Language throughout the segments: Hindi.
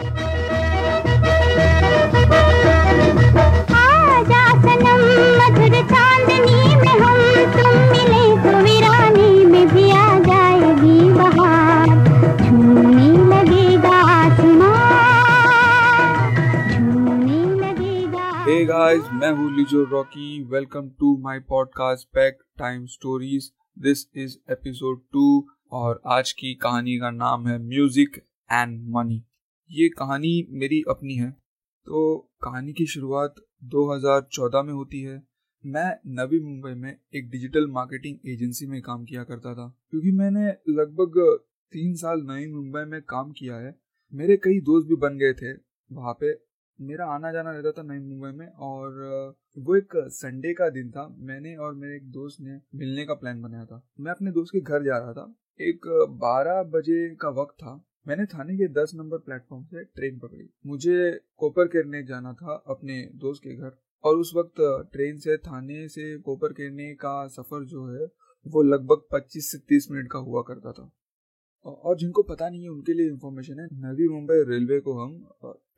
तो में hey Lijo Rocky welcome to my podcast back time stories this is episode two और आज की कहानी का नाम है म्यूज़िक एंड मनी ये कहानी मेरी अपनी है। तो कहानी की शुरुआत 2014 में होती है। मैं नवी मुंबई में एक डिजिटल मार्केटिंग एजेंसी में काम किया करता था। क्योंकि मैंने लगभग तीन साल नई मुंबई में काम किया है। मेरे कई दोस्त भी बन गए थे। वहाँ पे मेरा आना जाना रहता था नई मुंबई में और वो एक संडे का दिन था। मैंने और मेरे एक दोस्त ने मिलने का प्लान बनाया था। मैं अपने दोस्त के घर जा रहा था। एक बारह बजे का वक्त था। मैंने थाने के दस नंबर प्लेटफॉर्म से ट्रेन पकड़ी। मुझे कोपर केरने जाना था अपने दोस्त के घर और उस वक्त ट्रेन से थाने से कोपर केरने का सफ़र जो है, वो लगभग 25 से 30 मिनट का हुआ करता था। और जिनको पता नहीं है, उनके लिए इन्फॉर्मेशन है, नवी मुंबई रेलवे को हम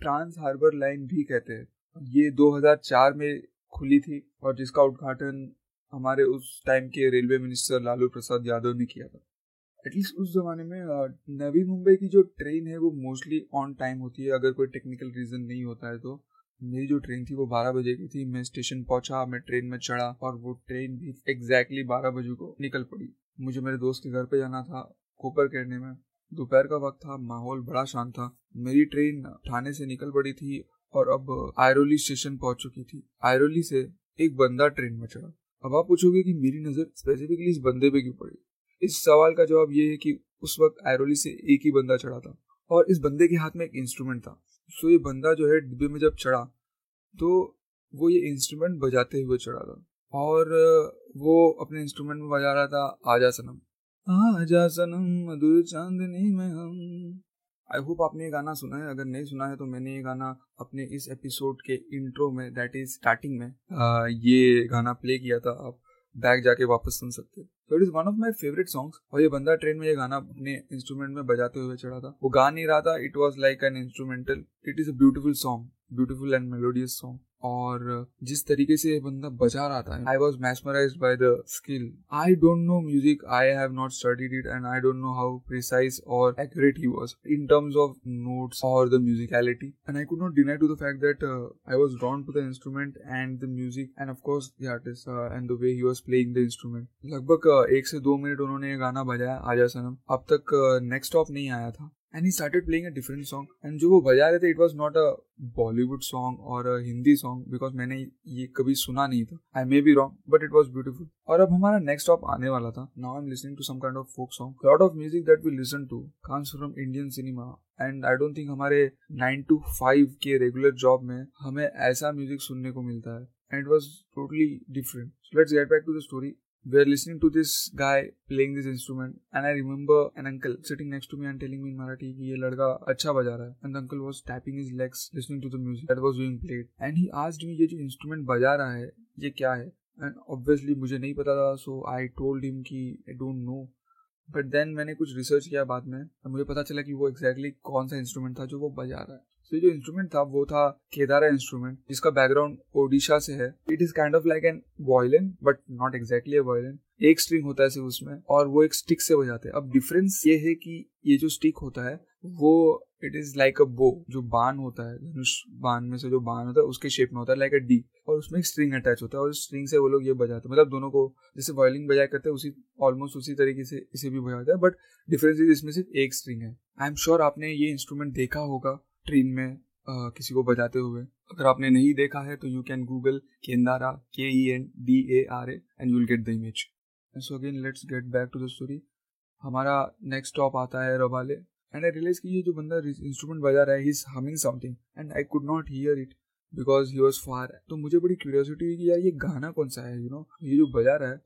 ट्रांस हार्बर लाइन भी कहते हैं। ये 2004 में खुली थी और जिसका उद्घाटन हमारे उस टाइम के रेलवे मिनिस्टर लालू प्रसाद यादव ने किया था। एटलीस्ट उस जमाने में नवी मुंबई की जो ट्रेन है वो मोस्टली ऑन टाइम होती है। अगर कोई टेक्निकल रीजन नहीं होता है तो। मेरी जो ट्रेन थी वो बारह बजे की थी। मैं स्टेशन पहुँचा, मैं ट्रेन में चढ़ा और वो ट्रेन भी एग्जैक्टली बारह बजे को निकल पड़ी। मुझे मेरे दोस्त के घर पे जाना था कोपर करने में। दोपहर का वक्त था, माहौल बड़ा शांत था। मेरी ट्रेन थाने से निकल पड़ी थी और अब आयरोली स्टेशन पहुँच चुकी थी। आयरोली से एक बंदा ट्रेन में चढ़ा। अब आप पूछोगे कि मेरी नज़र स्पेसिफिकली इस बंदे पे क्यों पड़ी? इस सवाल का जवाब ये है कि उस वक्त आयरोली से एक ही बंदा चढ़ा था और इस बंदे के हाथ में एक इंस्ट्रूमेंट था। सो ये बंदा जो है डिब्बे में जब चढ़ा तो वो ये इंस्ट्रूमेंट बजाते हुए चढ़ा था और वो अपने इंस्ट्रूमेंट में बजा रहा था आजा सनम। आजा सनम मधुर चांदनी में हम। आई होप आपने ये गाना सुना है। अगर नहीं सुना है तो मैंने ये गाना अपने इस एपिसोड के इंट्रो में दैट इज़ स्टार्टिंग में आ, ये गाना प्ले किया था आप। बैग जाके वापस सुन सकते हो। तो it is one of my favourite songs और ये बंदा ट्रेन में ये गाना अपने इंस्ट्रूमेंट में बजाते हुए चढ़ा था। वो गा नहीं रहा था। It was like an instrumental it is a beautiful song beautiful and melodious song और जिस तरीके से बंदा बजा रहा था I was mesmerise by the skill I don't know music I have not studied it and I don't know how precise और accurate he was in terms of notes और the musicality and I could not deny to the fact that I was drawn to the instrument and the music and of course the artist and the way he was playing the instrument लगभग uh, एक से दो मिनट उन्होंने ये गाना बजाया आजा सनम। अब तक नेक्स्ट uh, स्टॉप नहीं आया था। And he started playing a different song and जो वो बजा रहे थे it was not a Bollywood song और अ हिंदी सॉन्ग बिकॉज़ मैंने ये कभी सुना नहीं था. I may be wrong but it was beautiful और अब हमारा नेक्स्ट स्टॉप आने वाला था. Now I am listening to some kind of folk song lot of music that we listen to comes from Indian cinema and I don't think हमारे नाइन टू फाइव के रेगुलर जॉब में हमें ऐसा म्यूज़िक सुनने को मिलता है. And it was totally different let's get back to the story we are listening to this guy playing this instrument and I remember an uncle sitting next to me and telling me in Marathi कि ये लड़का अच्छा बजा रहा है and the uncle was tapping his legs listening to the music that was being played and he asked me ये जो instrument बजा रहा है ये क्या है and obviously मुझे नहीं पता था so I told him कि I don't know but then मैंने कुछ रिसर्च किया बाद में और मुझे पता चला कि वो एग्जैक्टली exactly कौन सा इंस्ट्रूमेंट था जो वो बजा रहा है तो जो इंस्ट्रूमेंट था, वो था केदारा इंस्ट्रूमेंट जिसका बैकग्राउंड ओडिशा से है। It is kind of like an violin but not exactly violin एक स्ट्रिंग होता है सिर्फ़ उसमें, और वो एक स्टिक से बजाते हैं। अब डिफरेंस ये है कि ये जो स्टिक होता है, वो it is like a bow जो बान होता है, धनुष बान में से जो बान होता है, उसके शेप में होता है लाइक अ डी और उसमें एक स्ट्रिंग अटैच होता है, और स्ट्रिंग से वो लोग ये बजाते हैं। मतलब दोनों को, जैसे वॉयलिंग बजाया करते हैं, उसी ऑलमोस्ट उसी तरीके से, इसे भी बजाते हैं बट डिफरेंस इज़ इसमें सिर्फ़ एक स्ट्रिंग है। आई एम श्योर आपने ये इंस्ट्रूमेंट देखा होगा ट्रेन में Uh, किसी को बजाते हुए। अगर आपने नहीं देखा है तो you can Google Kendara K E N D A R A and you will get the image so again let's get back to the story हमारा नेक्स्ट स्टॉप आता है रवाले एंड आई रियलाइज़ कि ये जो बंदा इंस्ट्रूमेंट बजा रहा है he is humming something and I could not hear it because he was far तो मुझे बड़ी क्यूरियोसिटी हुई कि यार ये गाना कौन सा है यू you नो know? ये जो बजा रहा है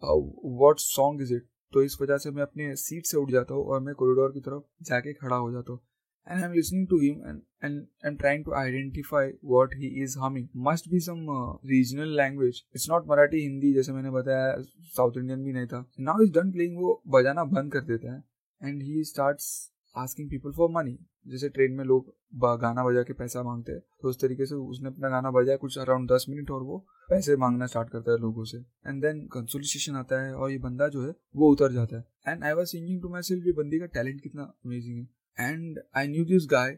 वॉट सॉन्ग इज़ इट तो इस वजह से मैं अपने सीट से उठ जाता हूँ और मैं कॉरिडोर की तरफ़ जाके खड़ा हो जाता हूँ। And I'm listening to him and and and trying to identify what he is humming. Must be some uh, regional language. It's not Marathi, Hindi जैसे मैंने बताया साउथ इंडियन भी नहीं था. Now he's done playing वो बजाना बंद कर देता है and he starts asking people for money जैसे ट्रेन में लोग गाना बजा के पैसा मांगते हैं तो उस तरीके से उसने अपना गाना बजाया कुछ अराउंड दस मिनट और वो पैसे मांगना स्टार्ट करता है लोगों से एंड देन कंसोलिसेशन आता है और ये बंदा जो है वो उतर जाता है and I was singing to myself ये बंदी का टैलेंट कितना अमेजिंग है and I knew this guy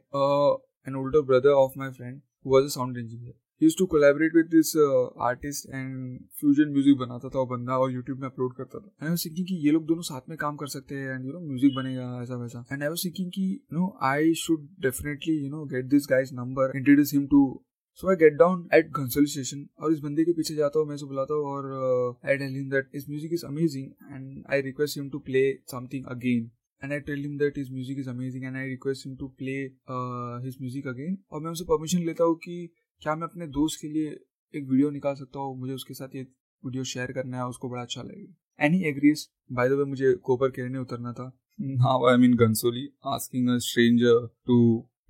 an older brother of my friend was a sound engineer he used to collaborate with this uh, artist and fusion music बनाता था वो बंदा और YouTube में अपलोड करता था आई वाज थिंकिंग कि ये लोग दोनों साथ में काम कर सकते हैं एंड यू नो म्यूज़िक बनेगा ऐसा वैसा एंड आई वाज थिंकिंग कि no I should definitely you know get this guy's number introduce him to so I get down at Ghansoli station और इस बंदे के पीछे जाता हूँ मैं उसे बुलाता हूँ और आई टेल हिम दैट इस music is amazing and I request him to play something again and I tell him that his music is amazing and I request him to play uh, his music again और मैं उनसे परमिशन लेता हूँ कि क्या मैं अपने दोस्त के लिए एक वीडियो निकाल सकता हूँ मुझे उसके साथ ये वीडियो शेयर करना है उसको बड़ा अच्छा लगेगा any agrees by the way मुझे कोपर केरने उतरना था now I mean Ghansoli asking a stranger to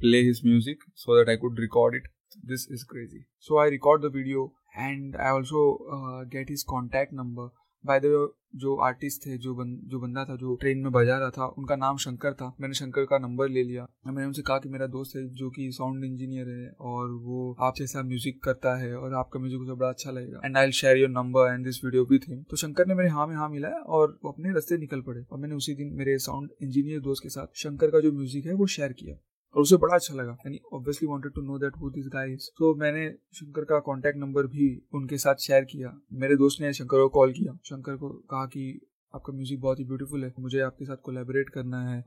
play his music so that I could record it. This is crazy. So I record the video and I also uh, get his contact number. The way जो आर्टिस्ट थे जो बन, जो बंदा था जो ट्रेन में बजा रहा था उनका नाम शंकर था। मैंने शंकर का नंबर ले लिया। मैंने उनसे कहा कि मेरा दोस्त है जो कि साउंड इंजीनियर है और वो आप जैसा म्यूज़िक करता है और आपका म्यूज़िक उसे बड़ा अच्छा लगेगा। And I share your number and this video with him तो शंकर ने मेरे हाँ में हाँ मिलाया और वो अपने रस्ते निकल पड़े। और मैंने उसी दिन मेरे साउंड इंजीनियर दोस्त के साथ शंकर का जो म्यूज़िक है वो शेयर किया। और उसे बड़ा अच्छा लगा। And obviously wanted to know that who this guy is तो मैंने शंकर का कांटेक्ट नंबर भी उनके साथ शेयर किया। मेरे दोस्त ने शंकर को कॉल किया। शंकर को कहा कि आपका म्यूज़िक बहुत ही ब्यूटीफुल है। मुझे आपके साथ कोलैबोरेट करना है।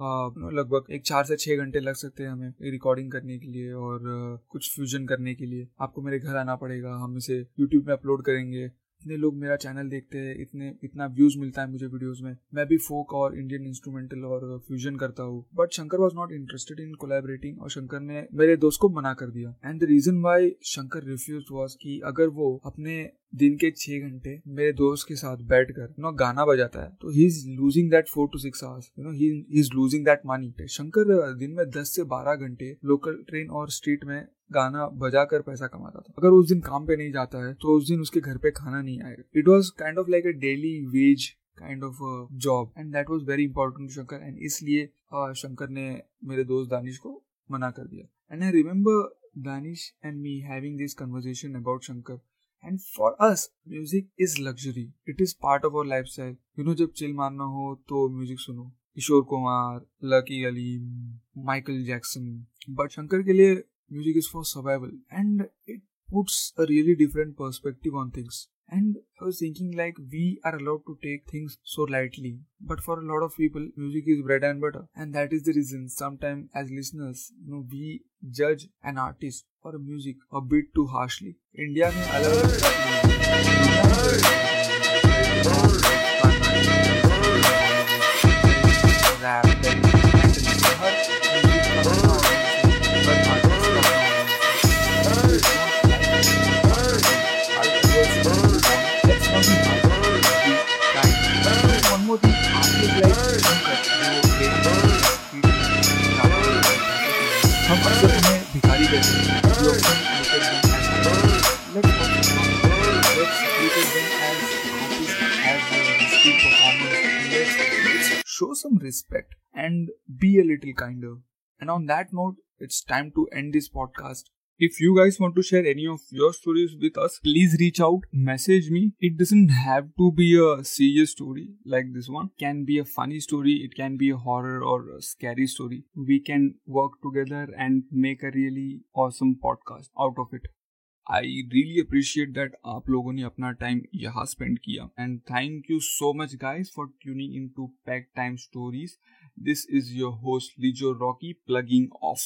लगभग एक चार से छह घंटे लग सकते हैं हमें रिकॉर्डिंग करने के लिए और कुछ फ्यूजन करने के लिए। आपको मेरे घर आना पड़ेगा। हम इसे यूट्यूब में अपलोड करेंगे। इतने लोग मेरा चैनल देखते हैं, इतने, इतना व्यूज़ मिलता है मुझे वीडियोस में। मैं भी फोक और इंडियन इंस्ट्रूमेंटल और फ्यूजन करता हूँ। But Shankar was not interested in collaborating और शंकर ने मेरे दोस्त को मना कर दिया। And the reason why Shankar refuse was कि अगर वो अपने दिन के छह घंटे मेरे दोस्त के साथ बैठ कर नो गाना बजाता है तो he is losing that four to six hours you know he is losing that money Shankar दिन में दस से बारह घंटे लोकल ट्रेन और स्ट्रीट में गाना बजा कर पैसा कमाता था। अगर उस दिन काम पे नहीं जाता है तो उस दिन उसके घर पे खाना नहीं आएगा। It was kind of like a daily wage kind of job and that was very important to Shankar and इसलिए uh, शंकर ने मेरे दोस्त दानिश को मना कर दिया। And I remember Danish and me having this conversation about Shankar and for us music is luxury it is part of our lifestyle you know जब चिल मारना हो तो म्यूज़िक सुनो। Kishore Kumar Lucky Ali Michael Jackson but Shankar के लिए music is for survival and it puts a really different perspective on things and i was thinking like we are allowed to take things so lightly but for a lot of people music is bread and butter and that is the reason sometimes as listeners you know we judge an artist or a music a bit too harshly india में अलग अलग rap show some respect and be a little kinder and on that note it's time to end this podcast if you guys want to share any of your stories with us, please reach out, message me. It doesn't have to be a serious story like this one. It can be a funny story, it can be a horror or a scary story. We can work together and make a really awesome podcast out of it. I really appreciate that आप लोगों ने अपना टाइम यहाँ स्पेंड किया. And thank you so much guys for tuning in to back time stories this is your host Lijo Rocky plugging off!